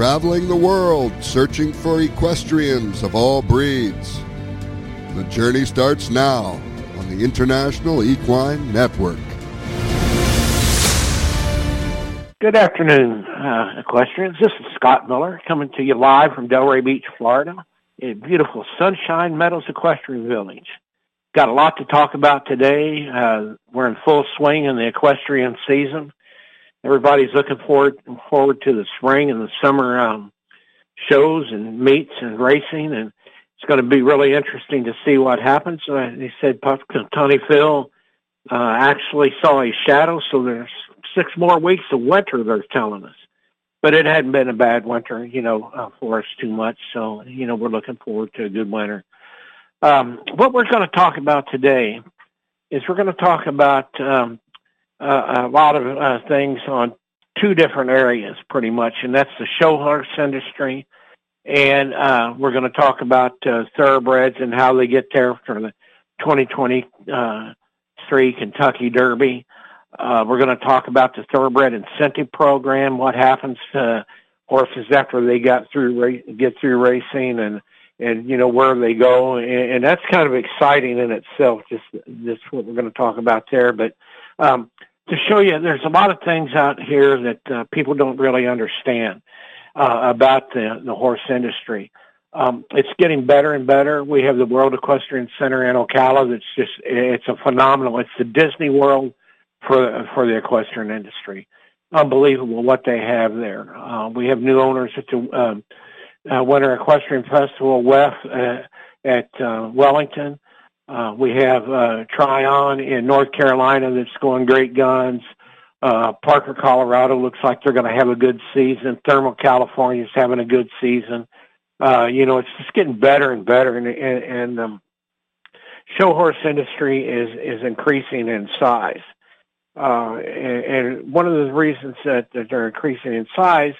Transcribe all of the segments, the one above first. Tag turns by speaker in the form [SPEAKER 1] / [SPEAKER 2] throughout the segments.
[SPEAKER 1] traveling the world searching for equestrians of all breeds. The journey starts now on the International Equine Network.
[SPEAKER 2] Good afternoon, uh, equestrians. This is Scott Miller coming to you live from Delray Beach, Florida, in beautiful Sunshine Meadows Equestrian Village. Got a lot to talk about today. Uh, we're in full swing in the equestrian season. Everybody's looking forward forward to the spring and the summer um, shows and meets and racing, and it's going to be really interesting to see what happens. Uh, they said Puff, Tony Phil uh, actually saw a shadow, so there's six more weeks of winter. They're telling us, but it hadn't been a bad winter, you know, uh, for us too much. So you know, we're looking forward to a good winter. Um, what we're going to talk about today is we're going to talk about um, uh, a lot of uh, things on two different areas, pretty much, and that's the show horse industry, and uh, we're going to talk about uh, thoroughbreds and how they get there for the 2023 Kentucky Derby. Uh, we're going to talk about the thoroughbred incentive program, what happens to horses after they got through get through racing, and and you know where they go, and, and that's kind of exciting in itself. Just just what we're going to talk about there, but um, to show you, there's a lot of things out here that uh, people don't really understand uh, about the the horse industry. Um, it's getting better and better. We have the World Equestrian Center in Ocala. That's just it's a phenomenal. It's the Disney World for for the equestrian industry. Unbelievable what they have there. Uh, we have new owners at the um, uh, Winter Equestrian Festival West uh, at uh, Wellington. Uh, we have uh, Tryon in North Carolina that's going great guns. Uh, Parker, Colorado looks like they're going to have a good season. Thermal, California is having a good season. Uh, you know, it's just getting better and better, and, and, and um, show horse industry is is increasing in size. Uh, and, and one of the reasons that, that they're increasing in size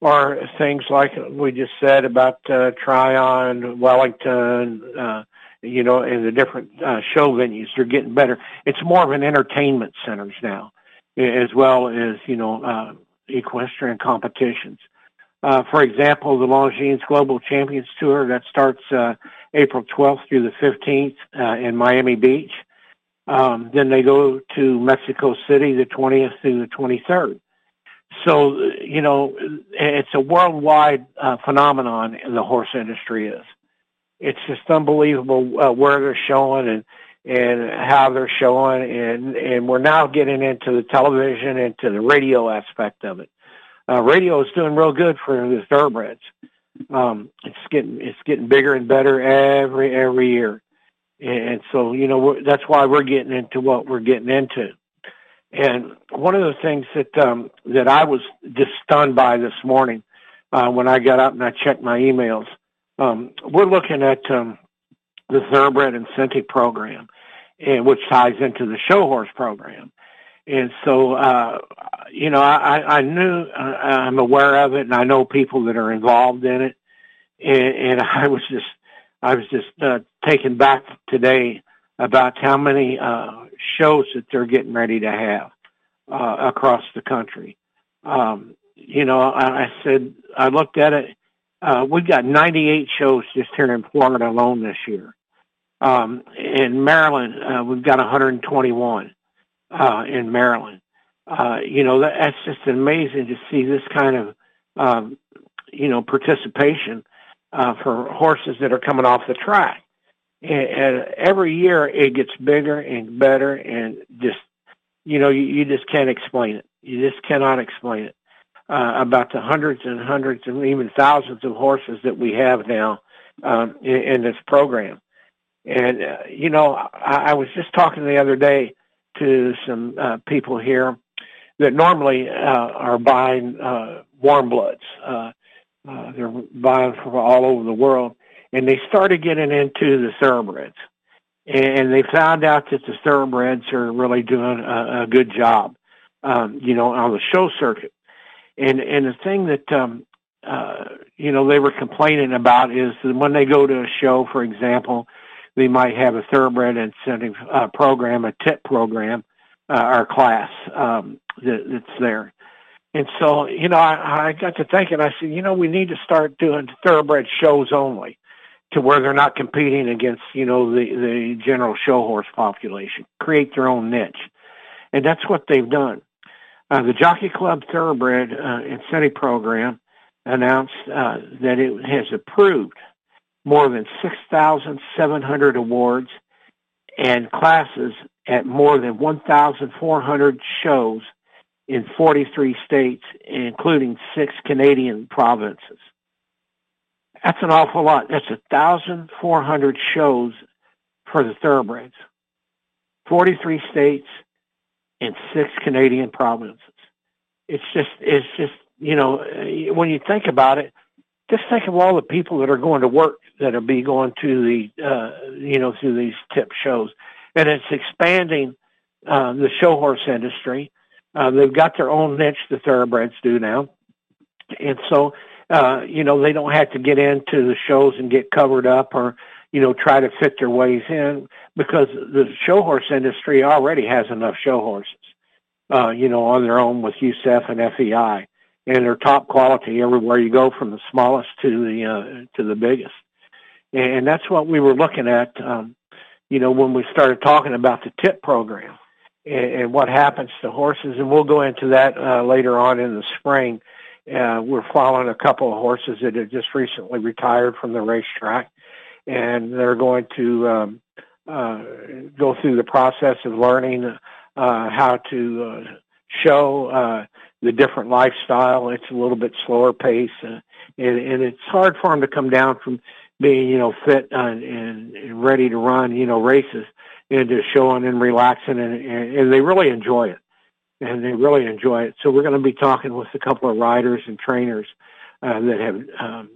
[SPEAKER 2] are things like we just said about uh, Tryon, Wellington, uh, you know, and the different uh, show venues. They're getting better. It's more of an entertainment centers now, as well as you know, uh, equestrian competitions. Uh, for example, the Longines Global Champions Tour that starts uh, April 12th through the 15th uh, in Miami Beach. Um, then they go to Mexico City the 20th through the 23rd. So, you know, it's a worldwide uh, phenomenon in the horse industry is. It's just unbelievable uh, where they're showing and and how they're showing and and we're now getting into the television into the radio aspect of it. Uh, radio is doing real good for the thoroughbreds. Um, it's getting it's getting bigger and better every every year, and so you know that's why we're getting into what we're getting into. And one of the things that um, that I was just stunned by this morning uh, when I got up and I checked my emails, um, we're looking at um, the thoroughbred incentive program, and which ties into the show horse program. And so, uh, you know, I, I knew uh, I'm aware of it, and I know people that are involved in it. And, and I was just, I was just uh, taken back today about how many uh, shows that they're getting ready to have uh, across the country. Um, you know, I, I said I looked at it. Uh, we've got 98 shows just here in Florida alone this year. Um, in Maryland, uh, we've got 121 uh, in Maryland. Uh, you know, that, that's just amazing to see this kind of, um, you know, participation uh, for horses that are coming off the track and, every year it gets bigger and better and just you know you, you just can't explain it you just cannot explain it uh, about the hundreds and hundreds and even thousands of horses that we have now um, in, in this program and uh, you know I, I was just talking the other day to some uh, people here that normally uh, are buying uh, warm bloods uh, uh, they're buying from all over the world and they started getting into the thoroughbreds. And they found out that the thoroughbreds are really doing a, a good job, um, you know, on the show circuit. And and the thing that um, uh, you know they were complaining about is that when they go to a show, for example, they might have a thoroughbred incentive uh, program, a tip program, uh, or class um, that, that's there. And so, you know, I, I got to thinking, I said, you know, we need to start doing thoroughbred shows only to where they're not competing against, you know, the, the general show horse population, create their own niche. And that's what they've done. Uh, the Jockey Club Thoroughbred uh, Incentive Program announced uh, that it has approved more than 6,700 awards and classes at more than 1,400 shows in 43 states, including six Canadian provinces. That's an awful lot. That's 1,400 shows for the thoroughbreds. 43 states and six Canadian provinces. It's just, it's just, you know, when you think about it, just think of all the people that are going to work that'll be going to the, uh, you know, through these tip shows. And it's expanding uh, the show horse industry. Uh, they've got their own niche, the thoroughbreds do now. And so, uh, you know, they don't have to get into the shows and get covered up or, you know, try to fit their ways in because the show horse industry already has enough show horses, uh, you know, on their own with USEF and FEI and they're top quality everywhere you go, from the smallest to the uh, to the biggest. And that's what we were looking at, um, you know, when we started talking about the tip program and, and what happens to horses. And we'll go into that uh, later on in the spring. Uh, we're following a couple of horses that have just recently retired from the racetrack, and they're going to um, uh, go through the process of learning uh, how to uh, show uh, the different lifestyle. It's a little bit slower pace, uh, and, and it's hard for them to come down from being, you know, fit and, and ready to run, you know, races into showing and relaxing, and, and, and they really enjoy it. And they really enjoy it. So we're going to be talking with a couple of riders and trainers uh, that have um,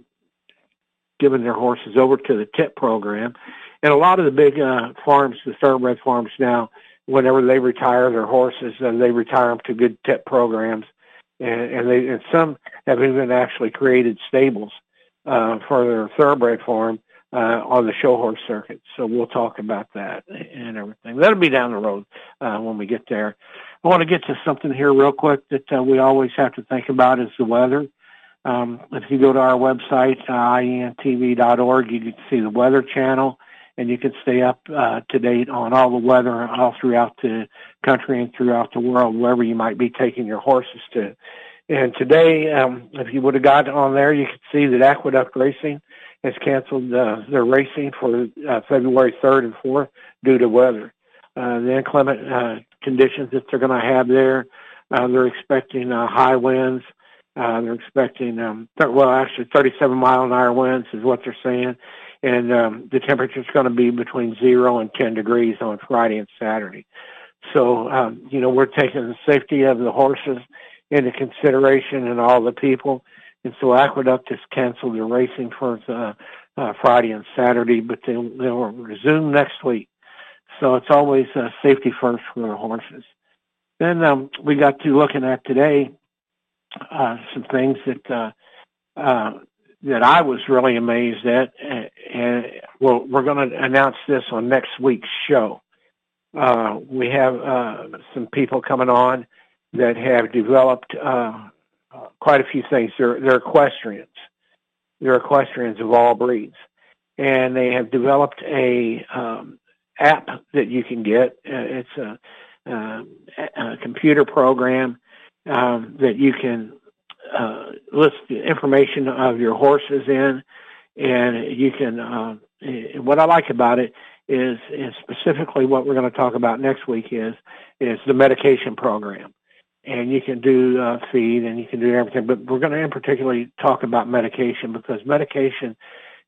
[SPEAKER 2] given their horses over to the TIP program. And a lot of the big uh, farms, the thoroughbred farms now, whenever they retire their horses, and they retire them to good tip programs, and, and they and some have even actually created stables uh, for their thoroughbred farm uh, on the show horse circuit. So we'll talk about that and everything. That'll be down the road uh, when we get there. I want to get to something here real quick that uh, we always have to think about is the weather. Um, if you go to our website, uh, ientv.org, you can see the weather channel and you can stay up uh, to date on all the weather all throughout the country and throughout the world, wherever you might be taking your horses to. And today, um, if you would have got on there, you could see that Aqueduct Racing has canceled uh, their racing for uh, February 3rd and 4th due to weather. Uh, the inclement uh, conditions that they're going to have there, uh, they're expecting uh, high winds. Uh, they're expecting, um, th- well, actually 37 mile an hour winds is what they're saying and um, the temperature is going to be between zero and 10 degrees on Friday and Saturday. So, um, you know, we're taking the safety of the horses into consideration and all the people. And so Aqueduct has canceled their racing for uh, uh, Friday and Saturday, but they'll, they'll resume next week. So it's always uh, safety first for the horses. Then um, we got to looking at today uh, some things that uh, uh, that I was really amazed at, and well, we're going to announce this on next week's show. Uh, we have uh, some people coming on that have developed uh, quite a few things. They're, they're equestrians. They're equestrians of all breeds, and they have developed a um, app that you can get. Uh, it's a, uh, a computer program um, that you can uh, list the information of your horses in, and you can. Uh, what I like about it is, is specifically what we're going to talk about next week is is the medication program, and you can do uh, feed and you can do everything. But we're going to in particularly talk about medication because medication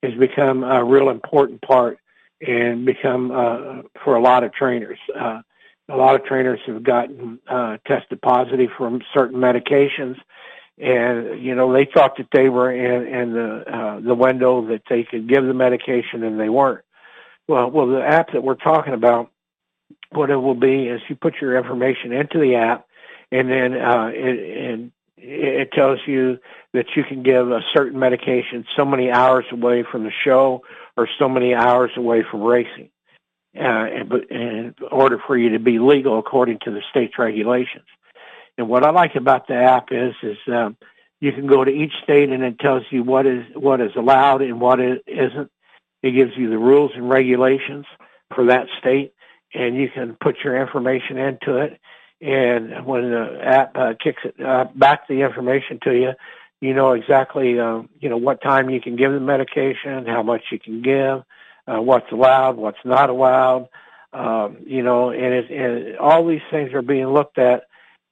[SPEAKER 2] has become a real important part and become uh, for a lot of trainers. Uh, a lot of trainers have gotten uh, tested positive from certain medications and you know they thought that they were in, in the uh, the window that they could give the medication and they weren't. Well, well, the app that we're talking about, what it will be is you put your information into the app, and then uh, it, and it tells you that you can give a certain medication so many hours away from the show or so many hours away from racing, uh, in order for you to be legal according to the state's regulations. And what I like about the app is is um, you can go to each state and it tells you what is what is allowed and what is, isn't. It gives you the rules and regulations for that state, and you can put your information into it. And when the app uh, kicks it uh, back the information to you, you know exactly uh, you know what time you can give the medication, how much you can give, uh, what's allowed, what's not allowed. Um, you know, and, it, and all these things are being looked at.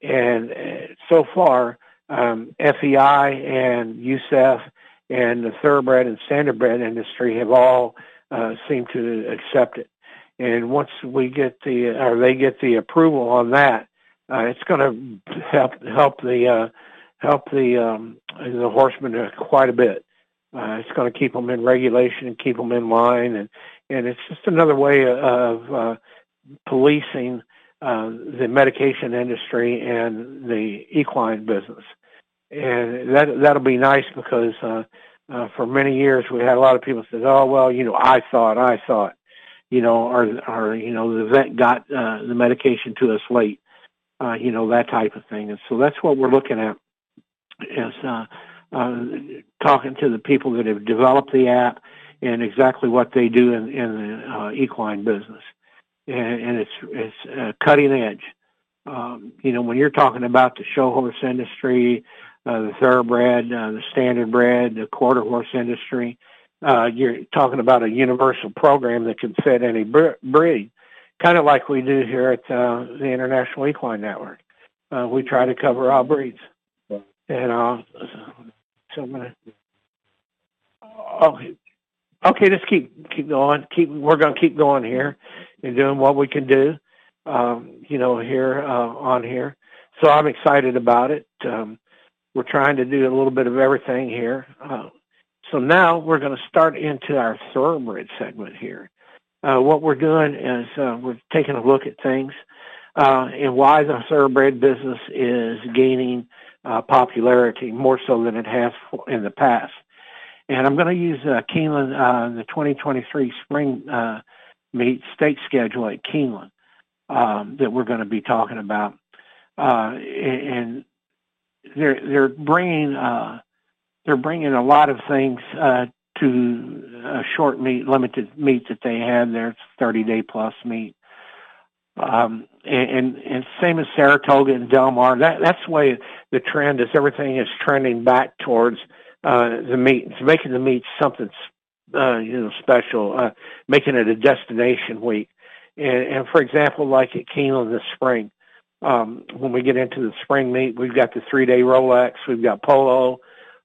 [SPEAKER 2] And uh, so far, um, FEI and USEF and the thoroughbred and standardbred industry have all uh, seemed to accept it. And once we get the, or they get the approval on that, uh, it's going to help help the uh, help the um, the horsemen quite a bit. Uh, it's going to keep them in regulation and keep them in line, and and it's just another way of uh, policing uh, the medication industry and the equine business, and that that'll be nice because uh, uh, for many years we had a lot of people say, "Oh well, you know, I thought, I thought," you know, or or you know, the vet got uh, the medication to us late, uh, you know, that type of thing, and so that's what we're looking at is uh, uh, talking to the people that have developed the app and exactly what they do in, in the uh, equine business, and, and it's it's uh, cutting edge. Um, you know, when you're talking about the show horse industry, uh, the thoroughbred, uh, the standardbred, the quarter horse industry, uh, you're talking about a universal program that can fit any breed, kind of like we do here at uh, the International Equine Network. Uh, we try to cover all breeds. And uh, so I'm gonna. Okay, okay. Let's keep keep going. Keep. We're gonna keep going here and doing what we can do. Um, you know, here uh, on here. So I'm excited about it. Um, we're trying to do a little bit of everything here. Uh, so now we're going to start into our thoroughbred segment here. Uh, what we're doing is uh, we're taking a look at things uh, and why the thoroughbred business is gaining uh, popularity more so than it has in the past. And I'm going to use uh, Keeneland, uh, the 2023 spring uh, meet stake schedule at Keeneland um, that we're going to be talking about. Uh, and they're they're bringing uh, they're bringing a lot of things uh, to a short meet, limited meet that they have there. It's 30 day plus meet. Um, and, and same as Saratoga and Del Mar. That that's the way the trend is. Everything is trending back towards uh, the meet. It's making the meet something uh, you know special, uh, making it a destination week. And, and for example, like at Keeneland this spring, um, when we get into the spring meet, we've got the three day Rolex, we've got polo,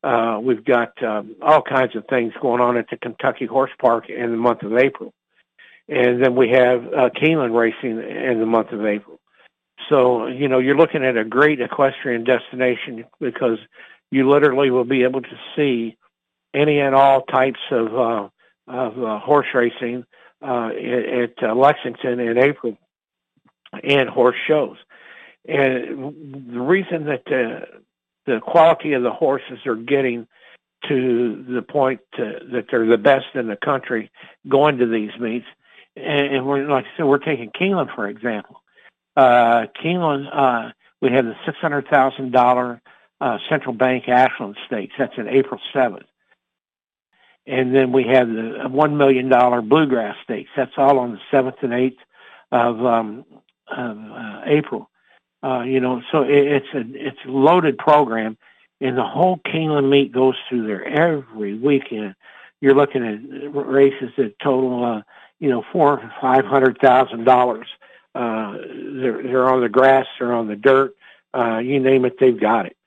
[SPEAKER 2] uh, we've got um, all kinds of things going on at the Kentucky Horse Park in the month of April and then we have uh, racing in the month of April. So you know you're looking at a great equestrian destination because you literally will be able to see any and all types of uh, of uh, horse racing uh, at, uh, Lexington in April and horse shows. And the reason that uh, the quality of the horses are getting to the point to, that they're the best in the country going to these meets and, and we're like I said, we're taking Keeneland for example. Uh, Keeneland, uh, we have the six hundred thousand dollar uh, central bank Ashland Stakes. That's in April seventh, and then we have the one million dollar Bluegrass Stakes. That's all on the seventh and eighth of, um, of uh, April. Uh, you know, so it, it's a it's a loaded program, and the whole Keeneland meet goes through there every weekend. You're looking at races that total uh, you know, four five hundred thousand dollars. Uh, they're they're on the grass, they're on the dirt, uh, you name it, they've got it,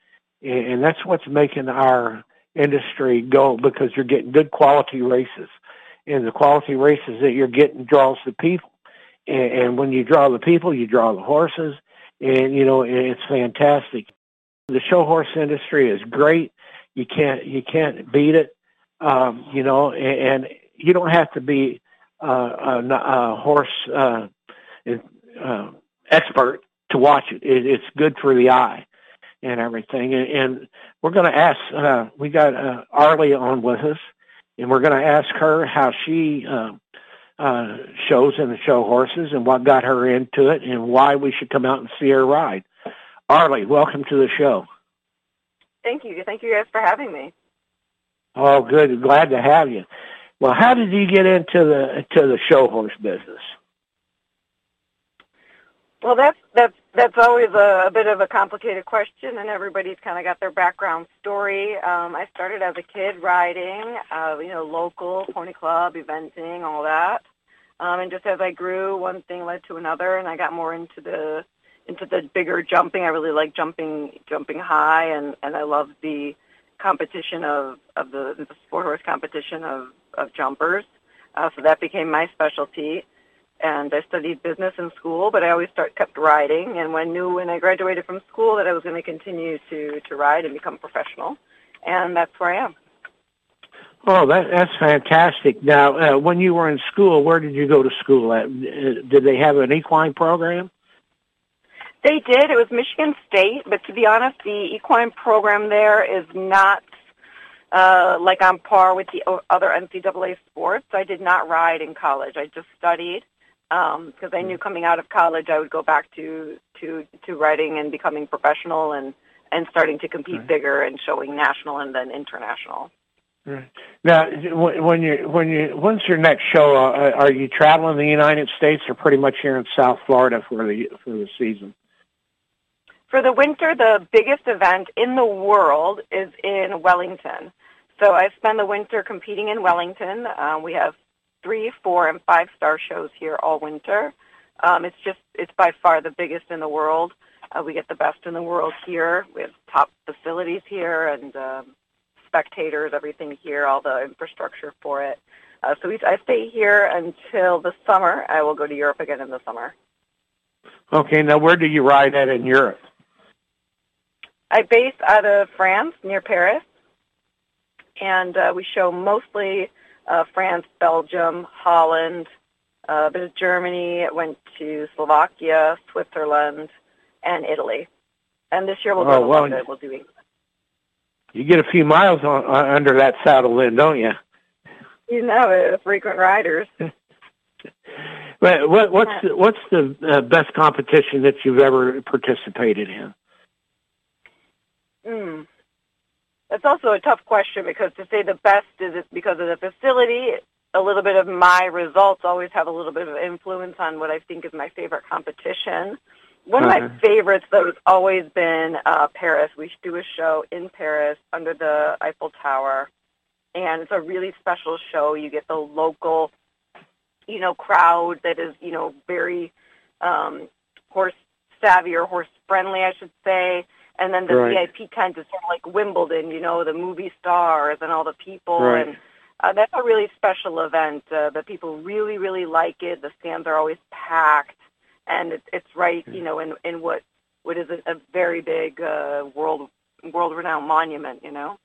[SPEAKER 2] and, and that's what's making our industry go because you're getting good quality races, and the quality races that you're getting draws the people, and, and when you draw the people, you draw the horses, and you know it's fantastic. The show horse industry is great. You can't you can't beat it. Um, you know, and, and you don't have to be uh, a, a horse uh, uh, expert to watch it. it. It's good for the eye and everything. And, and we're going to ask. Uh, we got uh, Arlie on with us, and we're going to ask her how she uh, uh, shows in the show horses and what got her into it, and why we should come out and see her ride. Arlie, welcome to the show.
[SPEAKER 3] Thank you. Thank you guys for having me.
[SPEAKER 2] Oh, good. Glad to have you. Well, how did you get into the to the show horse business?
[SPEAKER 3] Well, that's that's that's always a, a bit of a complicated question, and everybody's kind of got their background story. Um, I started as a kid riding, uh, you know, local pony club, eventing, all that. Um, and just as I grew, one thing led to another, and I got more into the into the bigger jumping. I really like jumping jumping high, and and I love the competition of of the, the sport horse competition of of jumpers. Uh, so that became my specialty and I studied business in school, but I always start kept riding. And when knew when I graduated from school that I was going to continue to to ride and become professional, and that's where I am.
[SPEAKER 2] Oh, that, that's fantastic. Now, uh, when you were in school, where did you go to school at? Uh, did they have an equine program?
[SPEAKER 3] They did. It was Michigan State, but to be honest, the equine program there is not uh, like on par with the other NCAA sports. I did not ride in college. I just studied because um, I knew mm. coming out of college I would go back to to to writing and becoming professional and and starting to compete right. bigger and showing national and then international.
[SPEAKER 2] Right. Now, when you when you when's your next show? Uh, are you traveling the United States or pretty much here in South Florida for the for the season?
[SPEAKER 3] For the winter, the biggest event in the world is in Wellington. So I spend the winter competing in Wellington. Uh, we have three, four, and five star shows here all winter. Um, it's just it's by far the biggest in the world. Uh, we get the best in the world here. We have top facilities here and um, spectators, everything here, all the infrastructure for it. Uh, so we, I stay here until the summer. I will go to Europe again in the summer.
[SPEAKER 2] Okay, now where do you ride at in Europe?
[SPEAKER 3] I base out of France, near Paris, and uh, we show mostly uh, France, Belgium, Holland, uh, a bit of Germany. Went to Slovakia, Switzerland, and Italy. And this year we'll oh, go to well, London. We'll do England.
[SPEAKER 2] You get a few miles on, uh, under that saddle, then, don't you?
[SPEAKER 3] You know it, frequent riders.
[SPEAKER 2] but what, what's the, what's the uh, best competition that you've ever participated in?
[SPEAKER 3] Hmm. That's also a tough question because to say the best is it because of the facility, a little bit of my results always have a little bit of influence on what I think is my favorite competition. One of my uh-huh. favorites though has always been uh, Paris. We do a show in Paris under the Eiffel Tower, and it's a really special show. You get the local, you know, crowd that is you know very um, horse savvy or horse friendly, I should say and then the right. VIP tent is sort of like Wimbledon, you know, the movie stars and all the people,
[SPEAKER 2] right.
[SPEAKER 3] and uh, that's a really special event. Uh, the people really, really like it. The stands are always packed, and it, it's right, you know, in in what what is a, a very big uh, world world renowned monument, you know.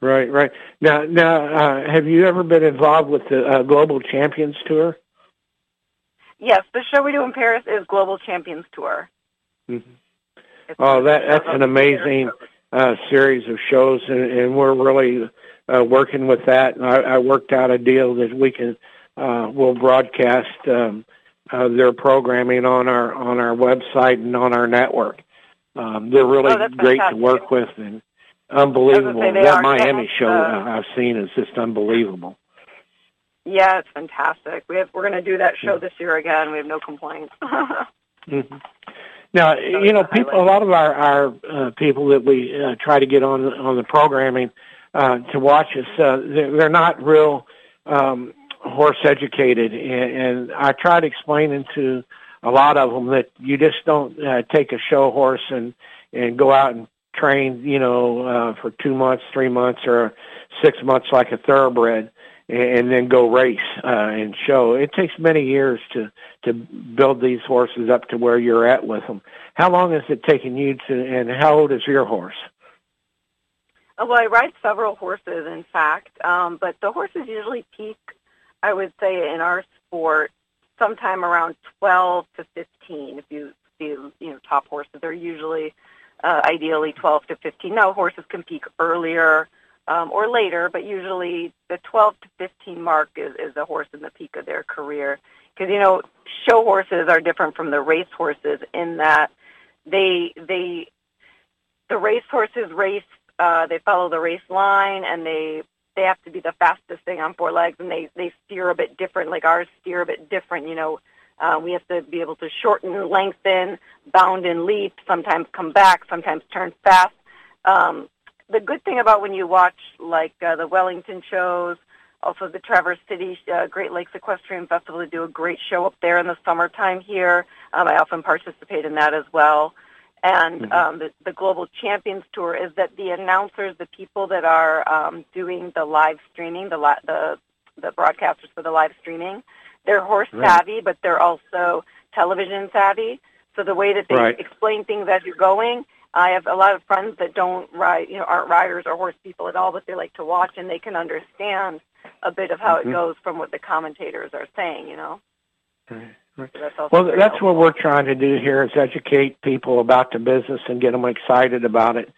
[SPEAKER 2] Right, right. Now, now, uh, have you ever been involved with the uh, Global Champions Tour?
[SPEAKER 3] Yes, the show we do in Paris is Global Champions Tour.
[SPEAKER 2] Mm-hmm. Oh, that that's an amazing uh, series of shows, and, and we're really uh, working with that. And I, I worked out a deal that we can uh, will broadcast um, uh, their programming on our on our website and on our network. Um, they're really
[SPEAKER 3] oh,
[SPEAKER 2] great to work with and unbelievable. That Miami show uh, I've seen is just unbelievable.
[SPEAKER 3] Yeah, it's fantastic. We have we're going to do that show yeah. this year again. We have no complaints.
[SPEAKER 2] mm-hmm. Now, you know, people. A lot of our our uh, people that we uh, try to get on on the programming uh, to watch us, uh, they're, they're not real um, horse educated, and, and I try to explain to a lot of them that you just don't uh, take a show horse and and go out and train, you know, uh, for two months, three months, or six months like a thoroughbred and then go race uh, and show. It takes many years to to build these horses up to where you're at with them. How long has it taken you to, and how old is your horse?
[SPEAKER 3] Oh, well, I ride several horses, in fact, um, but the horses usually peak, I would say, in our sport sometime around 12 to 15. If you see, you know, top horses, they're usually uh, ideally 12 to 15. Now, horses can peak earlier um, or later, but usually the 12 to 15 mark is, is a horse in the peak of their career. Because, you know, show horses are different from the race horses in that they they the race horses race. Uh, they follow the race line, and they they have to be the fastest thing on four legs, and they they steer a bit different. Like ours steer a bit different. You know, uh, we have to be able to shorten, lengthen, bound and leap. Sometimes come back. Sometimes turn fast. Um, the good thing about when you watch like uh, the Wellington shows, also the Traverse City uh, Great Lakes Equestrian Festival, they do a great show up there in the summertime here. Um, I often participate in that as well. And mm-hmm. um, the, the Global Champions Tour is that the announcers, the people that are um, doing the live streaming, the, li- the the broadcasters for the live streaming, they're horse right. savvy, but they're also television savvy. So the way that they right. explain things as you're going, I have a lot of friends that don't ride, you know, aren't riders or horse people at all, but they like to watch and they can understand a bit of how mm-hmm. it goes from what the commentators are saying, you know.
[SPEAKER 2] Right. Right. So that's well, that's helpful. what we're trying to do here is educate people about the business and get them excited about it.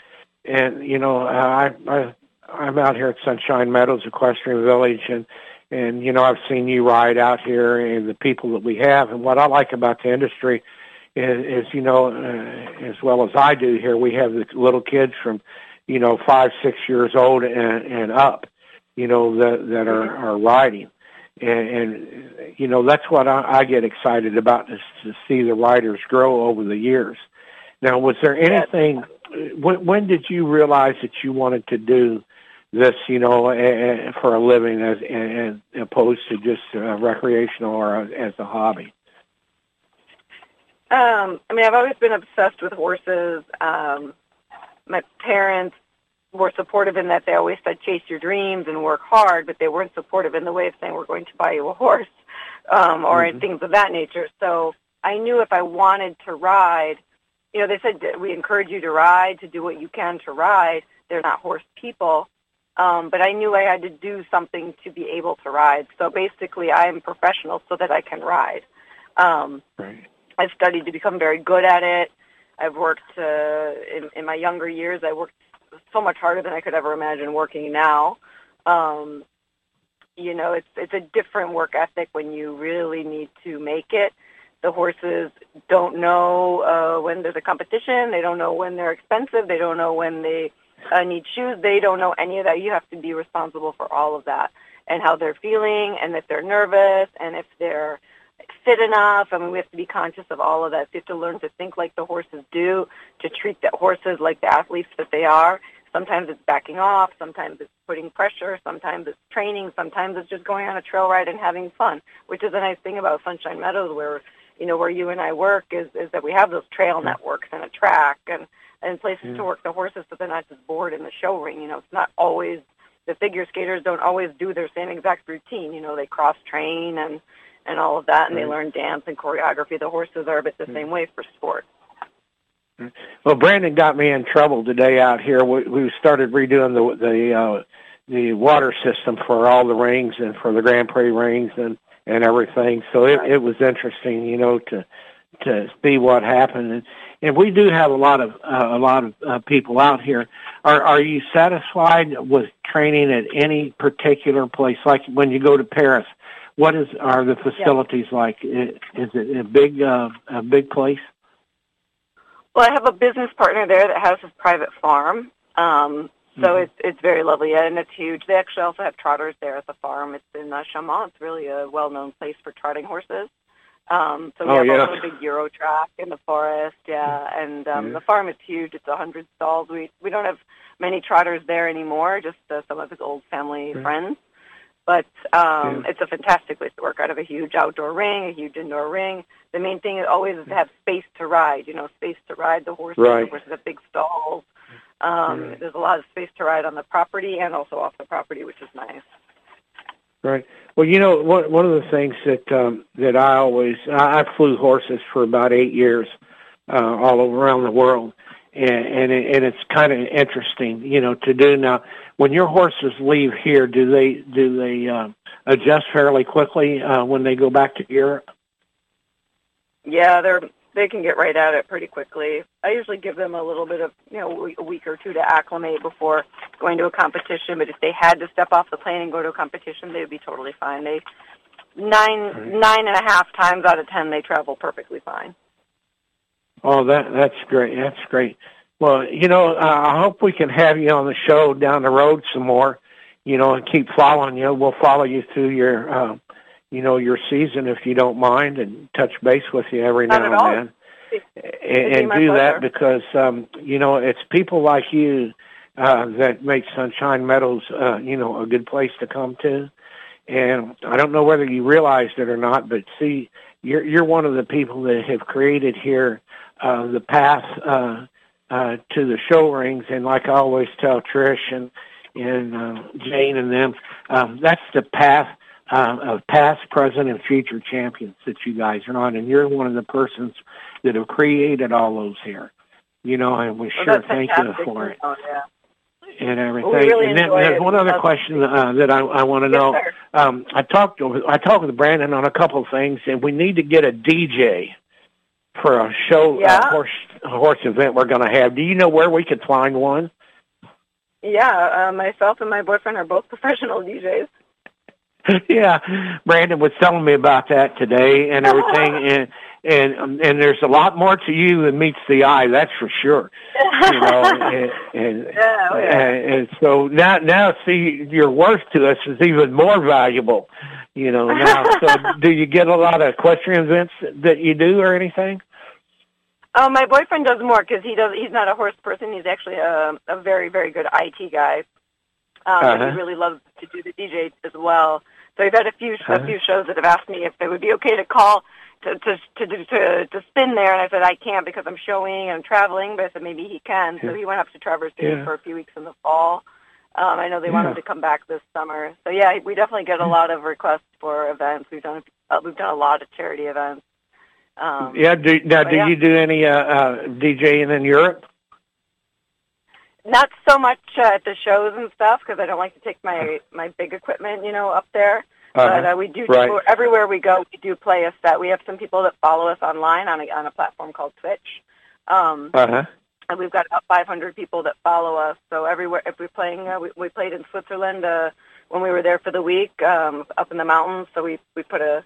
[SPEAKER 2] And you know, I, I I'm out here at Sunshine Meadows Equestrian Village, and and you know, I've seen you ride out here and the people that we have. And what I like about the industry is you know, uh, as well as I do here, we have the little kids from, you know, five, six years old and, and up, you know, that that are are riding. And, and you know that's what I, I get excited about is to see the riders grow over the years. Now, was there anything? When, when did you realize that you wanted to do this, you know, a, a, for a living as and, opposed to just uh, recreational or as a hobby?
[SPEAKER 3] Um, I mean, I've always been obsessed with horses. Um, my parents were supportive in that they always said chase your dreams and work hard, but they weren't supportive in the way of saying we're going to buy you a horse um, or mm-hmm. things of that nature. So I knew if I wanted to ride, you know, they said we encourage you to ride, to do what you can to ride. They're not horse people. Um, but I knew I had to do something to be able to ride. So basically, I am professional so that I can ride. Um, right. I've studied to become very good at it. I've worked uh, in, in my younger years. I worked so much harder than I could ever imagine working now. Um, you know, it's it's a different work ethic when you really need to make it. The horses don't know uh, when there's a competition. They don't know when they're expensive. They don't know when they uh, need shoes. They don't know any of that. You have to be responsible for all of that and how they're feeling and if they're nervous and if they're fit enough. I mean, we have to be conscious of all of that. We have to learn to think like the horses do, to treat the horses like the athletes that they are. Sometimes it's backing off. Sometimes it's putting pressure. Sometimes it's training. Sometimes it's just going on a trail ride and having fun, which is a nice thing about Sunshine Meadows where, you know, where you and I work is, is that we have those trail networks and a track and, and places yeah. to work the horses so they're not just bored in the show ring. You know, it's not always, the figure skaters don't always do their same exact routine. You know, they cross train and, and all of that, and right. they learn dance and choreography. The horses are a bit the mm-hmm. same way for sport.
[SPEAKER 2] Well, Brandon got me in trouble today out here. We, we started redoing the the uh, the water system for all the rings and for the Grand Prix rings and and everything. So it, it was interesting, you know, to to see what happened. And, and we do have a lot of uh, a lot of uh, people out here. Are are you satisfied with training at any particular place? Like when you go to Paris, what is are the facilities yeah. like? Is it a big uh, a big place?
[SPEAKER 3] Well, I have a business partner there that has a private farm. Um, so mm-hmm. it's it's very lovely and it's huge. They actually also have trotters there at the farm. It's in uh, Chaumont. It's really a well-known place for trotting horses. Um, so we oh, have yeah. also a big Euro track in the forest, yeah. And um, yeah. the farm is huge. It's a hundred stalls. We we don't have many trotters there anymore. Just uh, some of his old family right. friends. But um, yeah. it's a fantastic place to work out of a huge outdoor ring, a huge indoor ring. The main thing is always is to have space to ride. You know, space to ride the horses. Right. The horses have big stalls. Um, right. There's a lot of space to ride on the property and also off the property, which is nice.
[SPEAKER 2] Right. Well, you know, one one of the things that um, that I always I, I flew horses for about eight years, uh, all over around the world, and and, it, and it's kind of interesting, you know, to do now when your horses leave here, do they do they uh, adjust fairly quickly uh, when they go back to Europe?
[SPEAKER 3] Yeah, they're they can get right at it pretty quickly. I usually give them a little bit of you know a week or two to acclimate before going to a competition. But if they had to step off the plane and go to a competition, they would be totally fine. They nine right. nine and a half times out of ten they travel perfectly fine.
[SPEAKER 2] Oh, that that's great. That's great. Well, you know, I hope we can have you on the show down the road some more. You know, and keep following you. We'll follow you through your, uh, you know, your season if you don't mind, and touch base with you every
[SPEAKER 3] Not
[SPEAKER 2] now and then. And, and do
[SPEAKER 3] pleasure.
[SPEAKER 2] that because um, you know it's people like you uh, that make Sunshine Meadows, uh, you know, a good place to come to. And I don't know whether you realized it or not, but see, you're you're one of the people that have created here uh, the path uh, uh, to the show rings. And like I always tell Trish and and uh, Jane and them, um, that's the path uh, of past, present, and future champions that you guys are on. And you're one of the persons that have created all those here. You know, and we
[SPEAKER 3] Well,
[SPEAKER 2] sure thank you for it
[SPEAKER 3] Oh, yeah.
[SPEAKER 2] and everything.
[SPEAKER 3] Well, we really
[SPEAKER 2] and then there's
[SPEAKER 3] it.
[SPEAKER 2] one other question uh, that I, I want to know.
[SPEAKER 3] Sir.
[SPEAKER 2] Um, I talked with I talked with Brandon on a couple of things, and we need to get a DJ for a show
[SPEAKER 3] Yeah.
[SPEAKER 2] uh, horse horse event we're going to have. Do you know where we could find one?
[SPEAKER 3] Yeah, uh, myself and my boyfriend are both professional DJs.
[SPEAKER 2] yeah, Brandon was telling me about that today and everything, and and um, and there's a lot more to you than meets the eye. That's for sure. You know, and, and
[SPEAKER 3] Yeah, oh, yeah.
[SPEAKER 2] and, and so now now see your worth to us is even more valuable. You know now. So do you get a lot of equestrian events that you do or anything?
[SPEAKER 3] Oh, my boyfriend does more because he does. He's not a horse person. He's actually a, a very, very good IT guy. Um,
[SPEAKER 2] Uh-huh.
[SPEAKER 3] he really loves to do the DJ as well. So we've had a few
[SPEAKER 2] Uh-huh.
[SPEAKER 3] a few shows that have asked me if it would be okay to call to to to to, to spin there, and I said I can't because I'm showing and I'm traveling. But I said maybe he can. So he went up to Traverse City
[SPEAKER 2] Yeah.
[SPEAKER 3] for a few weeks in the fall. Um, I know they want
[SPEAKER 2] Yeah.
[SPEAKER 3] him to come back this summer. So yeah, we definitely get a lot of requests for events. We've done uh, we've done a lot of charity events. Um,
[SPEAKER 2] Yeah. Do, now, do
[SPEAKER 3] yeah.
[SPEAKER 2] you do any uh, uh, DJing in Europe?
[SPEAKER 3] Not so much uh, at the shows and stuff because I don't like to take my my big equipment, you know, up there. But uh, we do,
[SPEAKER 2] Right.
[SPEAKER 3] do everywhere we go. We do play a set. We have some people that follow us online on a on a platform called Twitch, um,
[SPEAKER 2] Uh huh.
[SPEAKER 3] and we've got about 500 people that follow us. So everywhere, if we're playing, uh, we, we played in Switzerland uh, when we were there for the week um, up in the mountains. So we we put a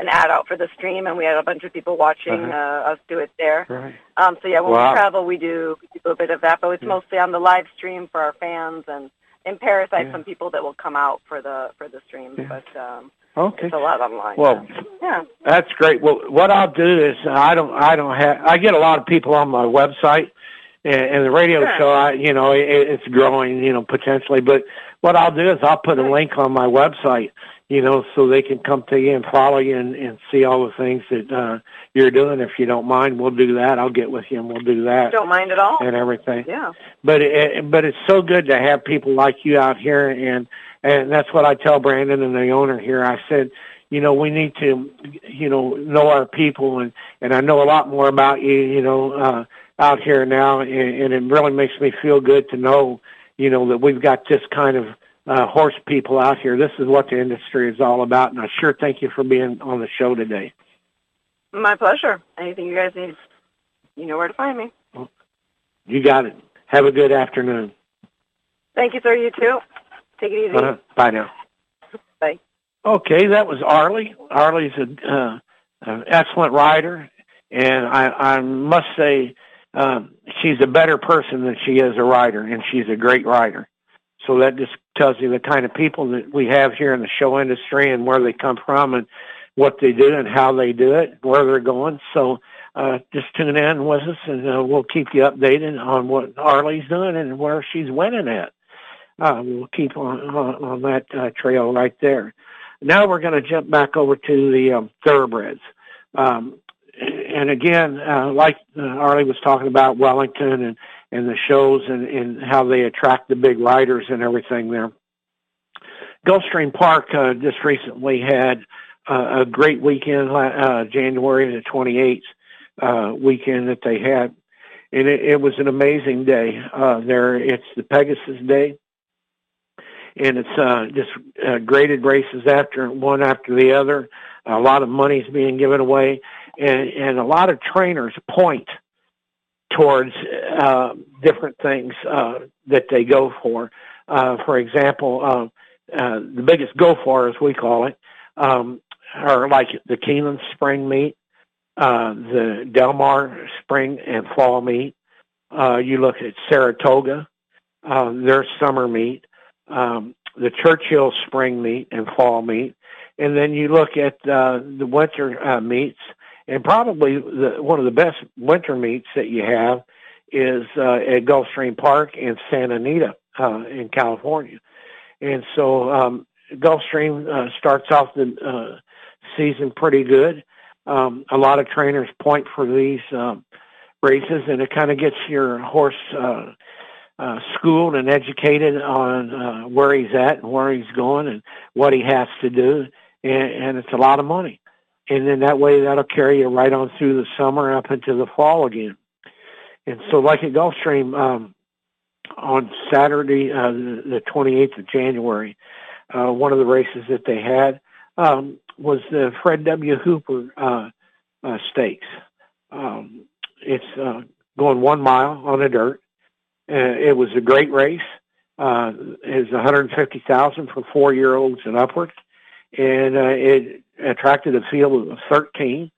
[SPEAKER 3] an ad out for the stream, and we had a bunch of people watching
[SPEAKER 2] Uh-huh.
[SPEAKER 3] uh, us do it there.
[SPEAKER 2] Right.
[SPEAKER 3] Um, so yeah, when
[SPEAKER 2] Wow.
[SPEAKER 3] we travel, we do we do a bit of that, but it's
[SPEAKER 2] Yeah.
[SPEAKER 3] mostly on the live stream for our fans. And in Paris, I have
[SPEAKER 2] Yeah.
[SPEAKER 3] some people that will come out for the for the stream,
[SPEAKER 2] Yeah.
[SPEAKER 3] but um,
[SPEAKER 2] Okay.
[SPEAKER 3] it's a lot online.
[SPEAKER 2] Well,
[SPEAKER 3] yeah,
[SPEAKER 2] That's great. Well, what I'll do is I don't I don't have I get a lot of people on my website and, and the radio
[SPEAKER 3] Sure.
[SPEAKER 2] show. I you know it, it's growing you know potentially, but what I'll do is I'll put a link on my website you know so they can come to you and follow you and, and see all the things that uh, you're doing. If you don't mind, we'll do that. I'll get with you and we'll do that
[SPEAKER 3] don't mind at all.
[SPEAKER 2] and everything
[SPEAKER 3] Yeah,
[SPEAKER 2] but it, but it's so good to have people like you out here and and that's what I tell Brandon and the owner here. I said, you know, we need to you know know our people and and I know a lot more about you, you know, uh out here now and, and it really makes me feel good to know, you know, that we've got this kind of uh horse people out here. This is what the industry is all about and I sure thank you for being on the show today.
[SPEAKER 3] my pleasure. Anything you guys need, you know where to find me.
[SPEAKER 2] You got it. Have a good afternoon.
[SPEAKER 3] Thank you, sir. You too. Take it easy.
[SPEAKER 2] Uh-huh. Bye now.
[SPEAKER 3] Bye.
[SPEAKER 2] Okay, that was Arlie. Arlie's a, uh, an excellent rider, and I, I must say um, she's a better person than she is a rider, and she's a great rider. So that just tells you the kind of people that we have here in the show industry and where they come from and what they do and how they do it, where they're going. So uh, just tune in with us, and uh, we'll keep you updated on what Arlie's doing and where she's winning at. Uh, we'll keep on on, on that uh, trail right there. Now we're going to jump back over to the um, thoroughbreds. Um, and again, uh, like uh, Arlie was talking about Wellington and, and the shows and, and how they attract the big riders and everything there. Gulfstream Park uh, just recently had uh, a great weekend, uh, January the 28th uh, weekend that they had. And it, it was an amazing day. Uh, there, it's the Pegasus Day and it's uh, just uh, graded races after one after the other. A lot of money's being given away, and and a lot of trainers point towards uh, different things uh, that they go for. Uh, for example, uh, uh, the biggest go for, as we call it, um, are like the Keeneland Spring Meet. uh, the Del Mar spring and fall meet. Uh, you look at Saratoga, uh, their summer meet, um, the Churchill spring meet and fall meet, and then you look at uh, the winter uh, meets, and probably the, one of the best winter meets that you have is uh, at Gulfstream Park in Santa Anita uh, in California. And so um, Gulfstream uh, starts off the uh, season pretty good. Um, a lot of trainers point for these um, races, and it kind of gets your horse uh, uh, schooled and educated on uh, where he's at and where he's going and what he has to do, and, and it's a lot of money. And then that way, that'll carry you right on through the summer up into the fall again. And so, like at Gulfstream, um, on Saturday, uh, the 28th of January, uh, one of the races that they had um, was the Fred W. Hooper uh, uh, Stakes. Um, it's uh, going one mile on the dirt. Uh, it was a great race. Uh, it was 150,000 for four-year-olds and upward, and uh, it attracted a field of 13,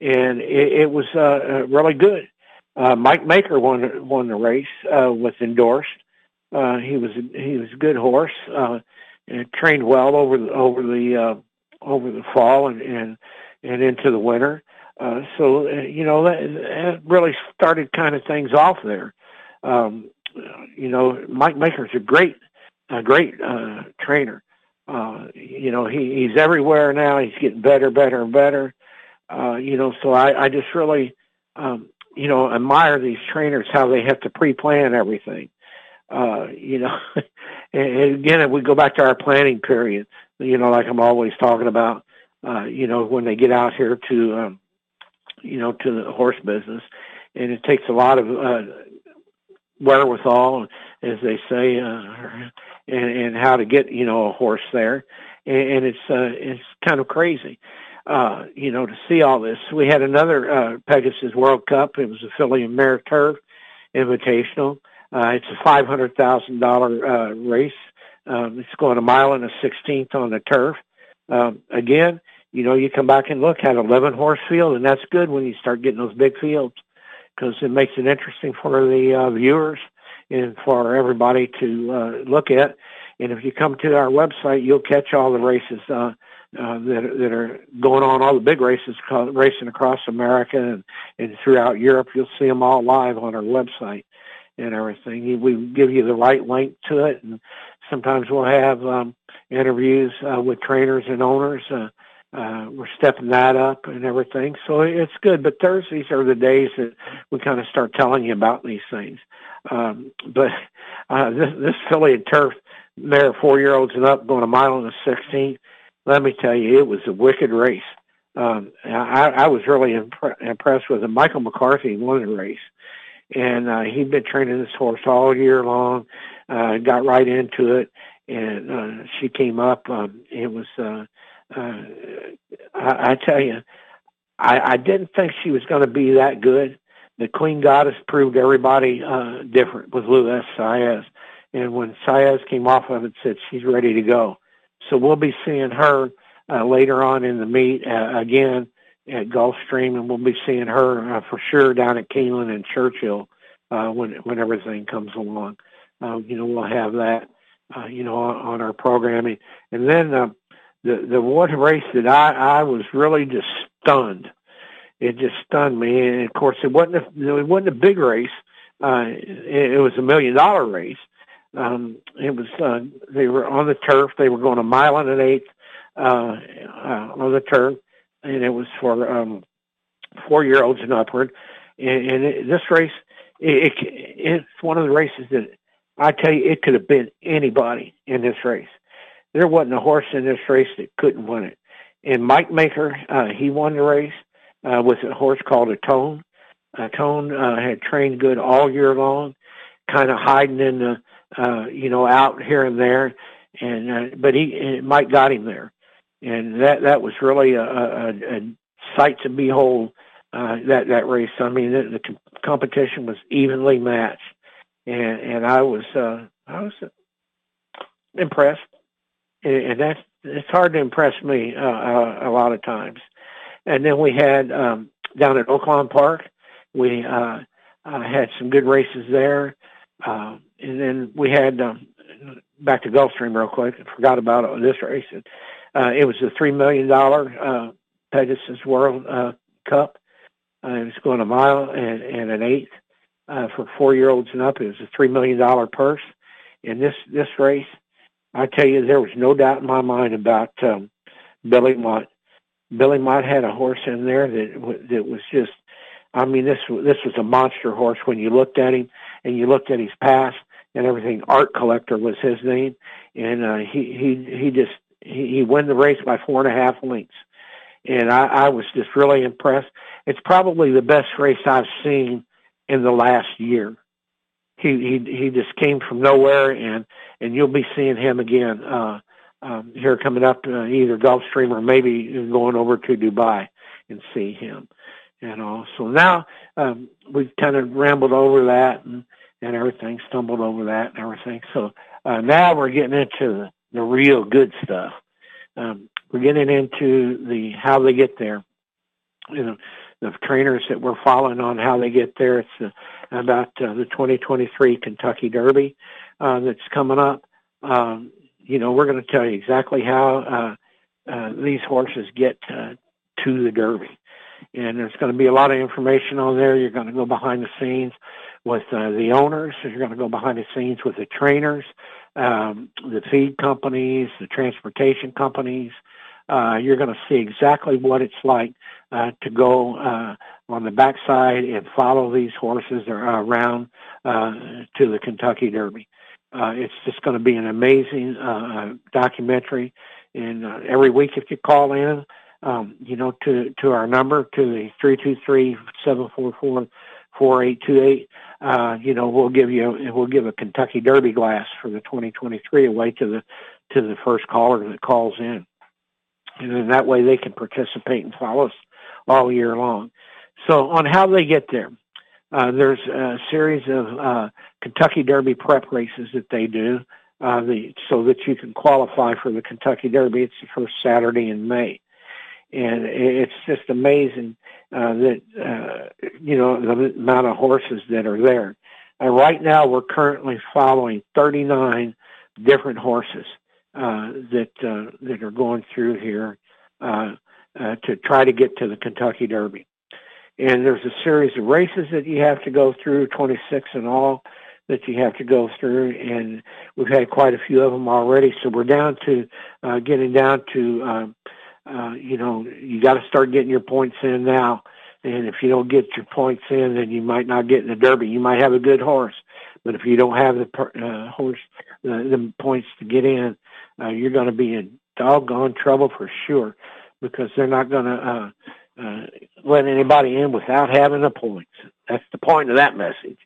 [SPEAKER 2] and it, it was uh, uh really good. Uh, Mike Maker won won the race uh, with endorsed. Uh, he was he was a good horse. Uh, and trained well over the over the uh, over the fall and and, and into the winter. Uh, so uh, you know that, that really started kind of things off there. Um, you know, Mike Maker's a great a great uh, trainer. Uh, you know, he, he's everywhere now. He's getting better, better, and better. Uh, you know, so I, I just really, um, you know, admire these trainers how they have to pre-plan everything. Uh, you know, and again, if we go back to our planning period, you know, like I'm always talking about, uh, you know, when they get out here to, um, you know, to the horse business, and it takes a lot of uh, wherewithal, as they say, uh, and, and how to get, you know, a horse there, and, and it's uh, it's kind of crazy. Uh, you know, to see all this. We had another uh, Pegasus World Cup. It was a filly and mare turf invitational. Uh, it's a five hundred thousand dollar uh, race. Um, it's going a mile and a sixteenth on the turf. Um, again, you know, you come back and look at eleven horse field, and that's good when you start getting those big fields because it makes it interesting for the uh, viewers and for everybody to uh, look at. And if you come to our website, you'll catch all the races uh, uh, that that are going on, all the big races racing across America and, and throughout Europe. You'll see them all live on our website and everything. We give you the right link to it, and sometimes we'll have um, interviews uh, with trainers and owners. Uh, uh, we're stepping that up and everything, so it's good. But Thursdays are the days that we kind of start telling you about these things. Um, but uh, this, this and turf mare, four year olds and up, going a mile and a sixteen. Let me tell you, it was a wicked race. Um, I, I was really impre- impressed with it. Michael McCarthy won the race and uh, he'd been training this horse all year long. Uh, got right into it, and uh, she came up. Um, it was, uh, uh, I, I tell you, I, I didn't think she was going to be that good. The Queen Goddess proved everybody uh, different with Luis Saez. And when Saez came off of it, said she's ready to go. So we'll be seeing her uh, later on in the meet uh, again at Gulfstream, and we'll be seeing her uh, for sure down at Keeneland and Churchill uh, when when everything comes along. Uh, you know, we'll have that, uh, you know, on, on our programming. And then uh, the the one race that I I was really just stunned. It just stunned me. And of course, it wasn't a, it wasn't a big race. Uh, it, it was a million dollar race. Um, it was uh, they were on the turf. They were going a mile and an eighth uh, uh, on the turf and it was for um, four year olds and upward. And, and it, this race, it, it, it's one of the races that I tell you, it could have been anybody in this race. There wasn't a horse in this race that couldn't win it. And Mike Maker, uh, he won the race uh, with a horse called Atone. Uh, had trained good all year long, kind of hiding in the, uh, you know, out here and there. And uh, but he, Mike got him there and that that was really a, a, a sight to behold. Uh, that that race. I mean, the, the competition was evenly matched, and and I was uh, I was impressed, and that's it's hard to impress me uh, uh, a lot of times. And then we had um, down at Oaklawn Park. We uh, uh, had some good races there, uh, and then we had um, back to Gulfstream real quick. I forgot about this race. Uh, it was a three million dollar uh, Pegasus World uh, Cup. Uh, it was going a mile and, and an eighth uh, for four year olds and up. It was a three million dollar purse. In this this race, I tell you, there was no doubt in my mind about um, Billy Mott. Billy Mott had a horse in there that that was just. I mean, this this was a monster horse when you looked at him and you looked at his past and everything. Art Collector was his name, and uh, he he he just he, he won the race by four and a half lengths, and I, I was just really impressed. It's probably the best race I've seen in the last year. He he he just came from nowhere, and and you'll be seeing him again uh, um, here coming up, uh, either Gulfstream or maybe going over to Dubai and see him. You know, so now um, we've kind of rambled over that and and everything, stumbled over that and everything. So uh, now we're getting into the, the real good stuff. Um, we're getting into the how they get there. You know, the trainers that we're following on how they get there. It's uh, about uh, the 2023 Kentucky Derby uh, that's coming up. Um, you know, we're going to tell you exactly how uh, uh, these horses get uh, to the Derby. And there's going to be a lot of information on there. You're going to go behind the scenes with uh, the owners. You're going to go behind the scenes with the trainers, um, the feed companies, the transportation companies. Uh, you're going to see exactly what it's like uh, to go uh, on the backside and follow these horses around uh, to the Kentucky Derby. Uh, it's just going to be an amazing uh, documentary. And uh, every week, if you call in, um, you know, to to our number to the three two three seven four four four eight two eight. Uh, you know, we'll give you we'll give a Kentucky Derby glass for the 2023 away to the to the first caller that calls in, and then that way they can participate and follow us all year long. So on how they get there, uh, there's a series of uh, Kentucky Derby prep races that they do, uh, the, so that you can qualify for the Kentucky Derby. It's the first Saturday in May, and it's just amazing uh, that uh, you know the amount of horses that are there. Uh, right now, we're currently following 39 different horses that uh, that are going through here uh, uh, to try to get to the Kentucky Derby. And there's a series of races that you have to go through, 26 in all that you have to go through, and we've had quite a few of them already. So we're down to uh, getting down to, uh, uh, you know, you got to start getting your points in now. And if you don't get your points in, then you might not get in the Derby. You might have a good horse, but if you don't have the uh, horse, uh, the points to get in, uh, you're going to be in doggone trouble for sure because they're not going to uh, uh, let anybody in without having the points. That's the point of that message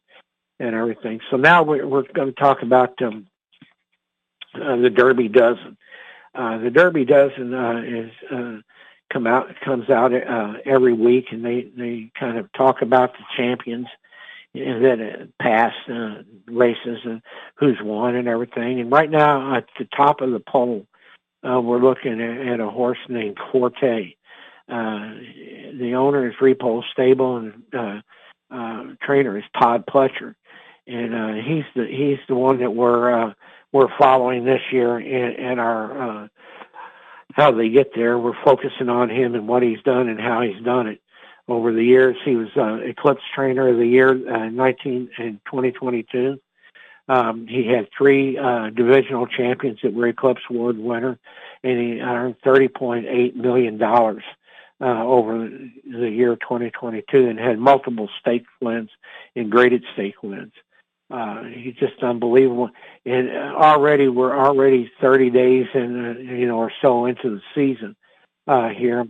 [SPEAKER 2] and everything. So now we're, we're going to talk about um, uh, the Derby Dozen. Uh, the Derby Dozen uh, is uh, come out comes out uh, every week, and they they kind of talk about the champions that past uh, races and who's won and everything. And right now, at the top of the poll uh, we're looking at, at a horse named Forte. Uh, the owner is Repole Stable, and uh, uh, trainer is Todd Pletcher, and uh, he's the he's the one that we're uh, we're following this year in, in our uh, how they get there. We're focusing on him and what he's done and how he's done it over the years. He was uh, Eclipse Trainer of the Year uh, 19 and 2022. Um, he had three uh, divisional champions that were Eclipse Award winner, and he earned $30.8 million uh, over the year 2022 and had multiple stake wins and graded stake wins. Uh, he's just unbelievable. And already, we're already 30 days and uh, you know, or so into the season uh, here.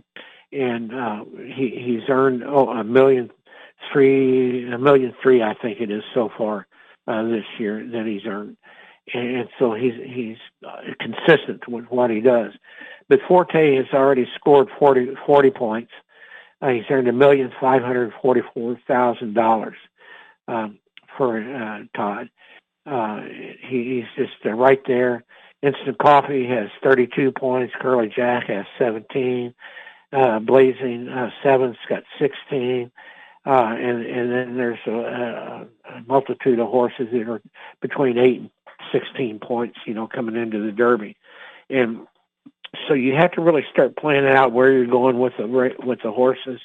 [SPEAKER 2] And uh, he, he's earned oh, a million three, a million three, I think it is so far uh, this year that he's earned, and so he's he's uh, consistent with what he does. But Forte has already scored 40, 40 points. Uh, he's earned a million five hundred forty-four thousand dollars um, for uh, Todd. Uh, he, he's just uh, right there. Instant Coffee has 32 points. Curly Jack has 17. Uh, Blazing uh, Seven's got 16. Uh, and, and then there's a, a multitude of horses that are between 8 and 16 points, you know, coming into the Derby. And so you have to really start planning out where you're going with the with the horses,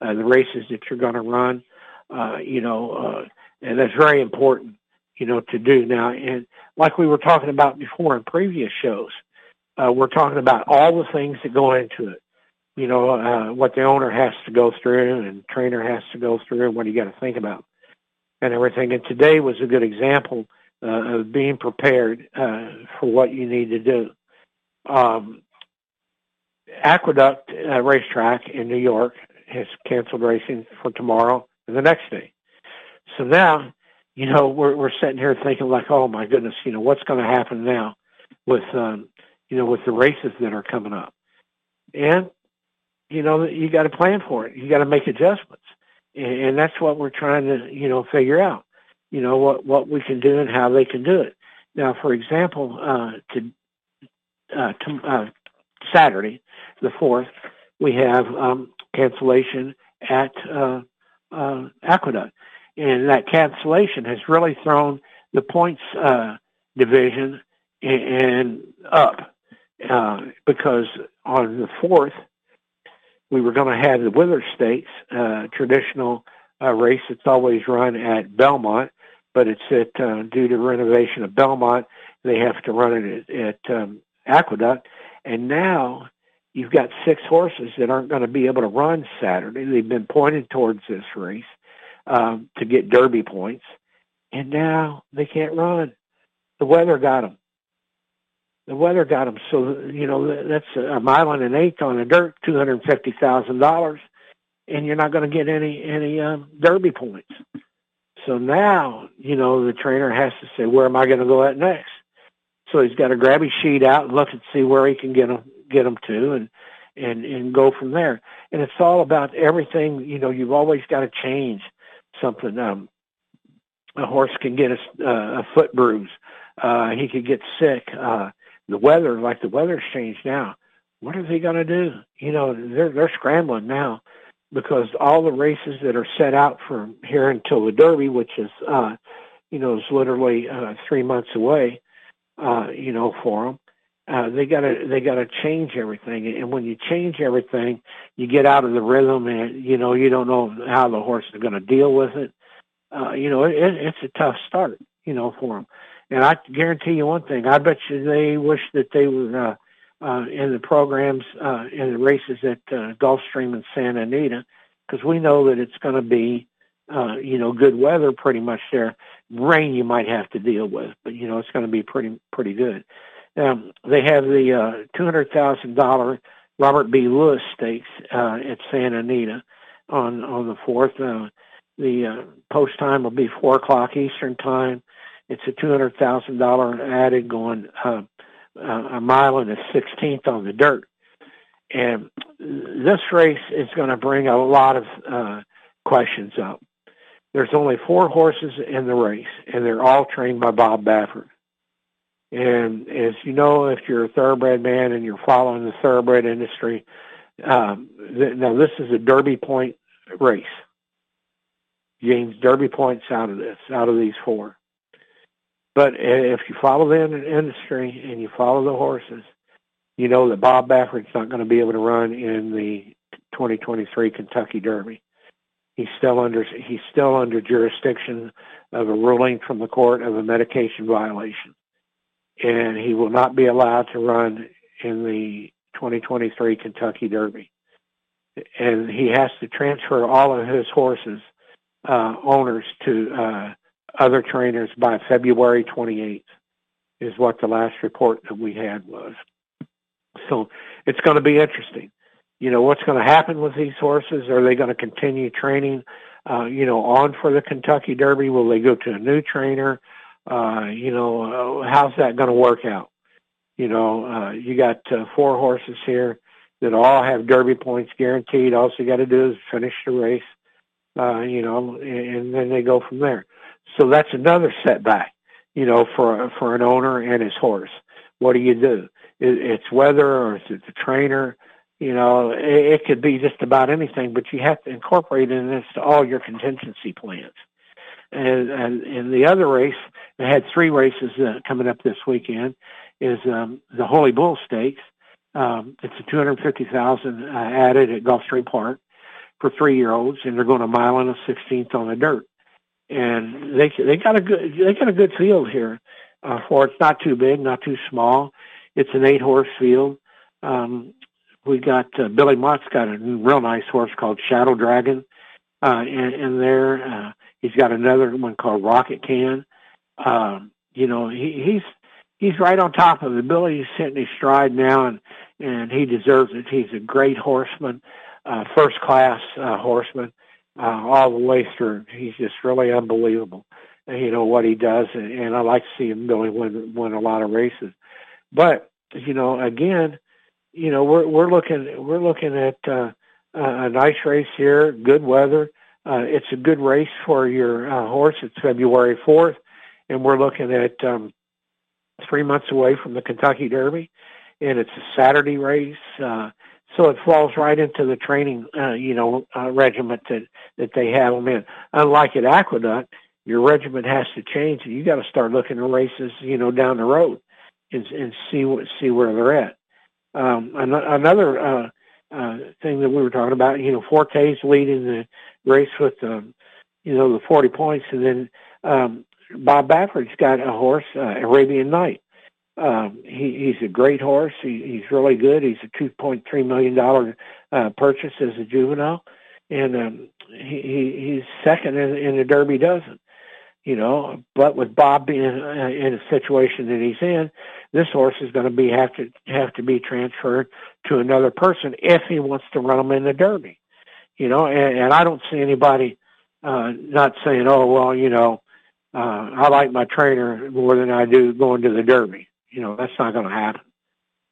[SPEAKER 2] uh, the races that you're going to run. Uh, you know, uh, and that's very important, you know, to do now. And like we were talking about before in previous shows, uh, we're talking about all the things that go into it. You know, uh, what the owner has to go through and trainer has to go through and what you got to think about and everything. And today was a good example uh, of being prepared uh, for what you need to do. Um, Aqueduct uh, Racetrack in New York has canceled racing for tomorrow and the next day. So now, you know, we're we're sitting here thinking like, oh my goodness, you know, what's going to happen now with um, you know with the races that are coming up, and you know you got to plan for it. You got to make adjustments, and, and that's what we're trying to you know figure out. You know what what we can do and how they can do it. Now, for example, uh, to, uh, to uh, Saturday, the fourth, we have um, cancellation at uh, uh, Aqueduct, and that cancellation has really thrown the points uh, division and up uh, because on the fourth we were going to have the Withers Stakes uh, traditional uh, race. It's always run at Belmont, but it's at uh, due to renovation of Belmont, they have to run it at, at um, Aqueduct, and now you've got six horses that aren't going to be able to run Saturday. They've been pointed towards this race um, to get Derby points, and now they can't run. The weather got them. The weather got them. So you know that's a mile and an eighth on the dirt, two hundred fifty thousand dollars, and you're not going to get any any um, Derby points. So now you know the trainer has to say, where am I going to go at next? So he's got to grab his sheet out and look and see where he can get them get them to, and and and go from there. And it's all about everything. You know, you've always got to change something. Um, a horse can get a, uh, a foot bruise. Uh, he could get sick. Uh, the weather, like the weather's changed now. What are they going to do? You know, they're they're scrambling now because all the races that are set out from here until the Derby, which is, uh, you know, is literally uh, three months away, uh, you know, for them. Uh, they gotta they gotta change everything, and when you change everything, you get out of the rhythm, and you know you don't know how the horse is going to deal with it. Uh, you know, it, it's a tough start, you know, for them. And I guarantee you one thing: I bet you they wish that they were uh, uh, in the programs uh, in the races at uh, Gulfstream and Santa Anita, because we know that it's going to be, uh, you know, good weather pretty much there. Rain you might have to deal with, but you know it's going to be pretty pretty good. Um, they have the uh, two hundred thousand dollar Robert B. Lewis Stakes uh, at Santa Anita on on the fourth. Uh, the uh, post time will be four o'clock Eastern time. It's a two hundred thousand dollar added going uh, a mile and a sixteenth on the dirt. And this race is going to bring a lot of uh, questions up. There's only four horses in the race, and they're all trained by Bob Baffert. And as you know, if you're a thoroughbred man and you're following the thoroughbred industry, um, th- now this is a Derby point race. Gains Derby points out of this, out of these four. But if you follow the industry and you follow the horses, you know that Bob Baffert's not going to be able to run in the 2023 Kentucky Derby. He's still under he's still under jurisdiction of a ruling from the court of a medication violation and he will not be allowed to run in the 2023 Kentucky Derby. And he has to transfer all of his horses uh, owners to uh, other trainers by February 28th, is what the last report that we had was. So it's going to be interesting. You know, what's going to happen with these horses? Are they going to continue training, uh, you know, on for the Kentucky Derby? Will they go to a new trainer? uh, you know, uh, how's that going to work out? You know, uh, you got uh, four horses here that all have Derby points guaranteed. All you got to do is finish the race, uh, you know, and, and then they go from there. So that's another setback, you know, for for an owner and his horse. What do you do? It, it's weather or is it the trainer? You know, it, it could be just about anything, but you have to incorporate it into all your contingency plans. And, and, and the other race, they had three races uh, coming up this weekend, is um, the Holy Bull Stakes. Um, it's a 250,000 uh, added at Gulfstream Park for three year olds, and they're going a mile and a sixteenth on the dirt. And they they got a good they got a good field here uh, for. It's not too big, not too small. It's an eight horse field. Um, we got uh, Billy Mott's got a real nice horse called Shadow Dragon uh, in, in there. Uh, he's got another one called Rocket Can. Um, you know, he, he's he's right on top of it. Billy's hitting his stride now, and and he deserves it. He's a great horseman, uh, first class uh, horseman uh, all the way through. He's just really unbelievable. You know what he does, and, and I like to see him Billy win win a lot of races. But you know, again, you know we're we're looking we're looking at uh, a nice race here, good weather. Uh, it's a good race for your uh, horse. It's February fourth, and we're looking at um, three months away from the Kentucky Derby, and it's a Saturday race. Uh, so it falls right into the training, uh, you know, uh, regiment that that they have them in. Unlike at Aqueduct, your regiment has to change, and you got to start looking at races, you know, down the road, and and see what see where they're at. Um, another uh, uh, thing that we were talking about, you know, Forte's leading the race with, um, you know, the 40 points, and then um, Bob Baffert's got a horse, uh, Arabian Knight. Um, he, he's a great horse. He, he's really good. He's a two point three million dollar uh, purchase as a juvenile, and um, he, he he's second in, in the Derby dozen. You know, but with Bob being uh, in a situation that he's in, this horse is going to be have to have to be transferred to another person if he wants to run him in the Derby. You know, and, and I don't see anybody uh, not saying, "Oh, well, you know, uh, I like my trainer more than I do going to the Derby." You know, that's not going to happen.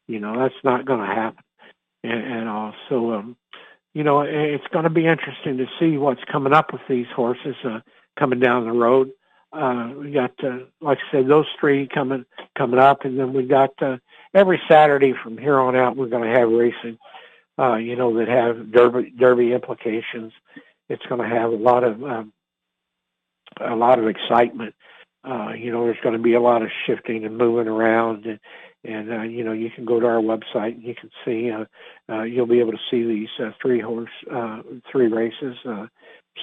[SPEAKER 2] You know, that's not going to happen. And, and uh, so, um, you know, it's going to be interesting to see what's coming up with these horses uh, coming down the road. Uh, we got, uh, like I said, those three coming coming up, and then we got uh, every Saturday from here on out. We're going to have racing, uh, you know, that have derby derby implications. It's going to have a lot of um, a lot of excitement uh, you know, there's going to be a lot of shifting and moving around, and, and uh, you know, you can go to our website and you can see. Uh, uh, you'll be able to see these uh, three horse, uh, three races uh,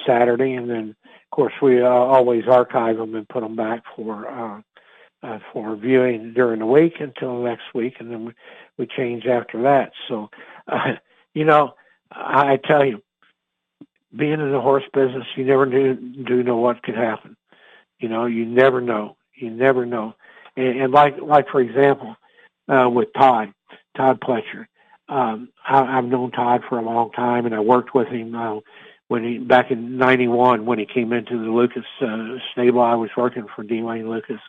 [SPEAKER 2] Saturday, and then of course we uh, always archive them and put them back for uh, uh, for viewing during the week until next week, and then we, we change after that. So, uh, you know, I tell you, being in the horse business, you never do do know what could happen. You know, you never know. You never know. And, and like, like for example, uh, with Todd, Todd Pletcher. Um, I, I've known Todd for a long time, and I worked with him uh, when he back in '91 when he came into the Lukas uh, stable. I was working for D. Wayne Lukas,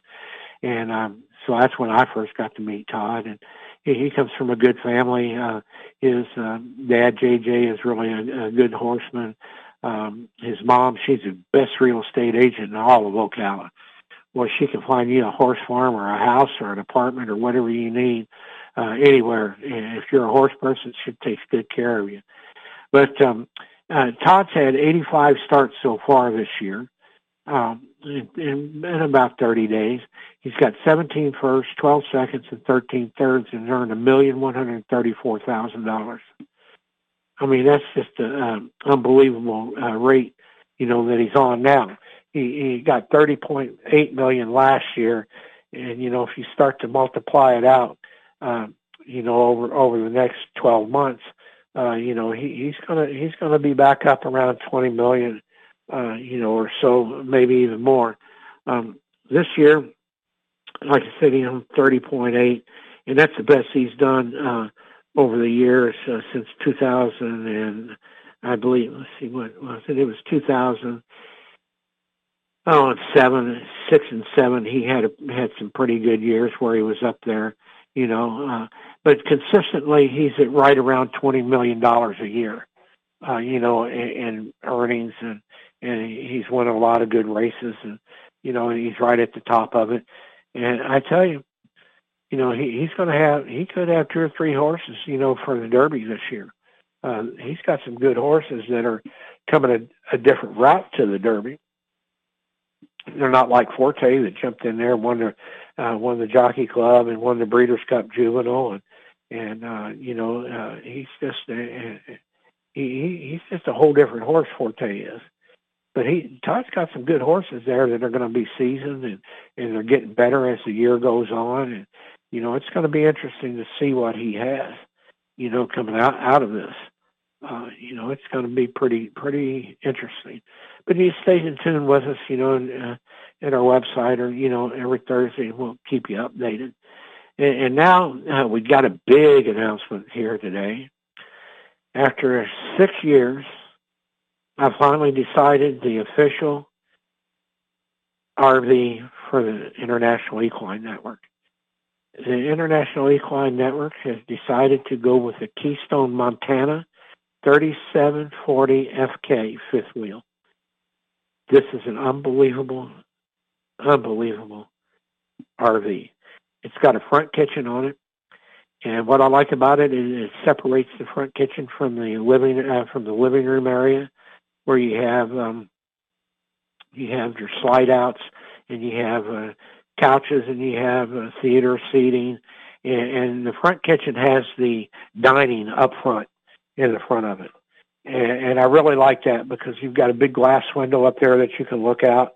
[SPEAKER 2] and um, so that's when I first got to meet Todd. And he, he comes from a good family. Uh, his uh, dad, JJ, is really a, a good horseman. Um, his mom, she's the best real estate agent in all of Ocala. Well, she can find you a horse farm or a house or an apartment or whatever you need uh, anywhere. And if you're a horse person, she takes good care of you. But um, uh, Todd's had 85 starts so far this year. Um, in, in, in about 30 days, he's got 17 firsts, 12 seconds, and 13 thirds, and earned a million one hundred thirty-four thousand dollars. I mean, that's just an um, unbelievable uh, rate, you know, that he's on now. He, he got 30.8 million last year, and you know, if you start to multiply it out, uh, you know, over over the next 12 months, uh, you know, he, he's gonna he's gonna be back up around 20 million, uh, you know, or so, maybe even more. Um, this year, like I said, he's on 30.8, and that's the best he's done. Uh, over the years uh, since 2000 and I believe let's see what was it? It was 2000 oh and seven six and seven he had a, had some pretty good years where he was up there you know uh, but consistently he's at right around 20 million dollars a year uh, you know in, in earnings and and he's won a lot of good races and you know he's right at the top of it. And I tell you you know, he, he's going to have, he could have two or three horses, you know, for the Derby this year. Uh, he's got some good horses that are coming a, a different route to the Derby. They're not like Forte that jumped in there won the uh, won the Jockey Club and won the Breeders' Cup Juvenile, and and uh, you know uh, he's just uh, he he's just a whole different horse. Forte is, but he Todd's got some good horses there that are going to be seasoned and and they're getting better as the year goes on, and you know it's going to be interesting to see what he has, you know, coming out out of this. Uh, you know, it's going to be pretty pretty interesting. But you stay in tune with us, you know, and, uh, at our website or you know every Thursday we'll keep you updated. And, and now uh, we got a big announcement here today. After six years, I finally decided the official RV for the International Equine Network. The International Equine Network has decided to go with the Keystone Montana 3740 FK fifth wheel. This is an unbelievable, unbelievable RV. It's got a front kitchen on it, and what I like about it is it separates the front kitchen from the living uh, from the living room area, where you have um, you have your slide outs and you have uh, couches and you have uh, theater seating, and, and the front kitchen has the dining up front in the front of it. And, and I really like that because you've got a big glass window up there that you can look out,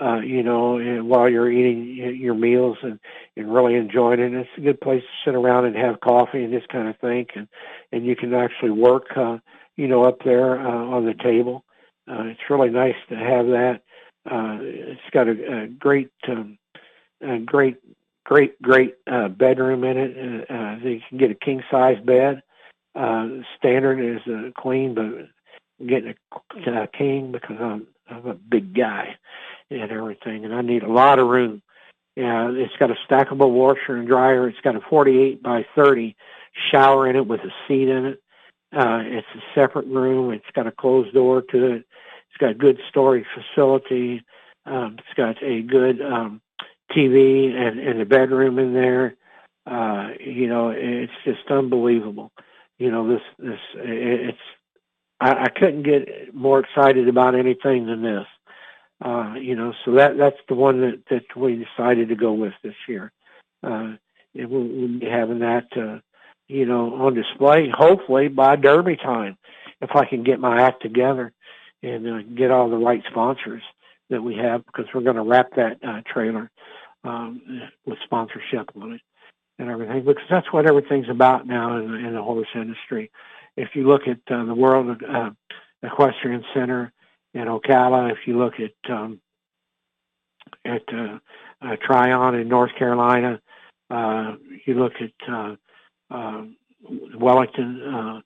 [SPEAKER 2] uh, you know, and while you're eating your meals and, and really enjoying it. And it's a good place to sit around and have coffee and just kind of think. And, and you can actually work, uh, you know, up there uh, on the table. Uh, it's really nice to have that. Uh, it's got a, a great, um, a great, great, great uh, bedroom in it. Uh, uh, you can get a king size bed. Uh, standard is a queen, but getting a, a king because I'm I'm a big guy and everything, and I need a lot of room. Yeah, it's got a stackable washer and dryer. It's got a 48 by 30 shower in it with a seat in it. Uh, it's a separate room. It's got a closed door to it. It's got a good storage facility. Um, it's got a good um, TV and, and a bedroom in there. Uh, you know, it's just unbelievable you know this this it's I, I couldn't get more excited about anything than this. Uh, you know, so that that's the one that that we decided to go with this year. Uh, and we'll, we'll be having that, uh, you know, on display hopefully by Derby time, if I can get my act together and uh, get all the right sponsors that we have, because we're going to wrap that uh, trailer um, with sponsorship on it and everything because that's what everything's about now in, in the horse industry. If you look at uh, the World uh, Equestrian Center in Ocala, if you look at um, at uh, uh, Tryon in North Carolina, uh, you look at uh, uh, Wellington, uh,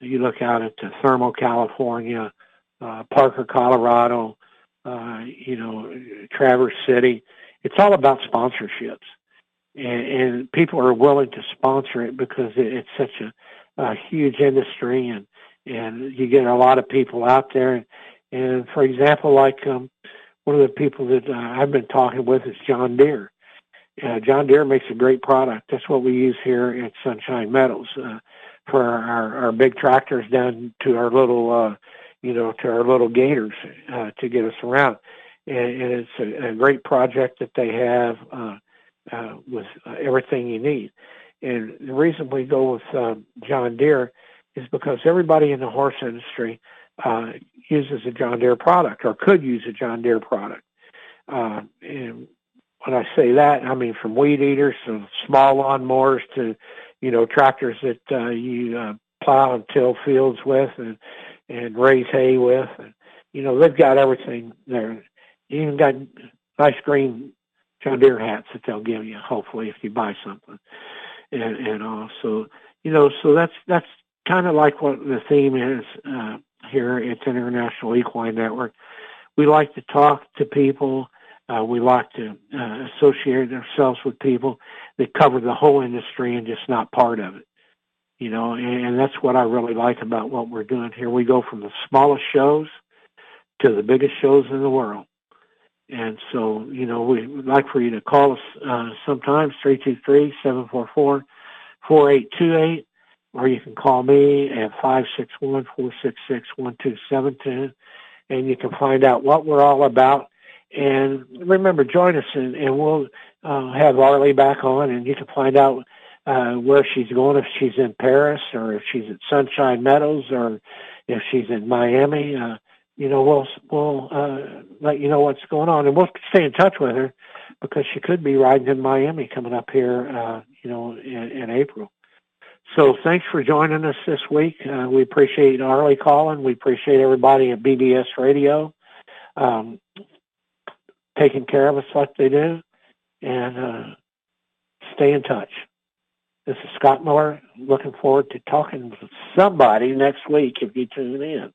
[SPEAKER 2] you look out at uh, Thermal, California, uh, Parker, Colorado, uh, you know, Traverse City. It's all about sponsorships and, and people are willing to sponsor it because it, it's such a, a huge industry, and and you get a lot of people out there. And, and for example, like um, one of the people that uh, I've been talking with is John Deere. Uh, John Deere makes a great product. That's what we use here at Sunshine Meadows uh, for our, our big tractors down to our little, uh, you know, to our little gators uh, to get us around. And, and it's a, a great project that they have. Uh, uh, with uh, everything you need. And the reason we go with uh, John Deere is because everybody in the horse industry uh, uses a John Deere product or could use a John Deere product. Uh, and when I say that, I mean from weed eaters to small lawnmowers to, you know, tractors that you plow and till fields with and and raise hay with. And, you know, they've got everything there. You even got nice green John Deere hats that they'll give you, hopefully, if you buy something. And and also, you know, so that's that's kind of like what the theme is uh, here at International Equine Network. We like to talk to people. Uh, we like to uh, associate ourselves with people that cover the whole industry and just not part of it. You know, and, and that's what I really like about what we're doing here. We go from the smallest shows to the biggest shows in the world. And so, you know, we'd like for you to call us uh, sometimes, 323-744-4828, or you can call me at 561-466-1272, and you can find out what we're all about. And remember, join us, and, and we'll uh, have Arlie back on, and you can find out uh, where she's going, if she's in Paris, or if she's at Sunshine Meadows, or if she's in Miami. Uh, you know, we'll we'll uh, let you know what's going on, and we'll stay in touch with her because she could be riding in Miami coming up here, uh, you know, in, in April. So thanks for joining us this week. Uh, we appreciate Arlie calling. We appreciate everybody at BBS Radio um, taking care of us like they do, and uh, stay in touch. This is Scott Miller. Looking forward to talking with somebody next week if you tune in.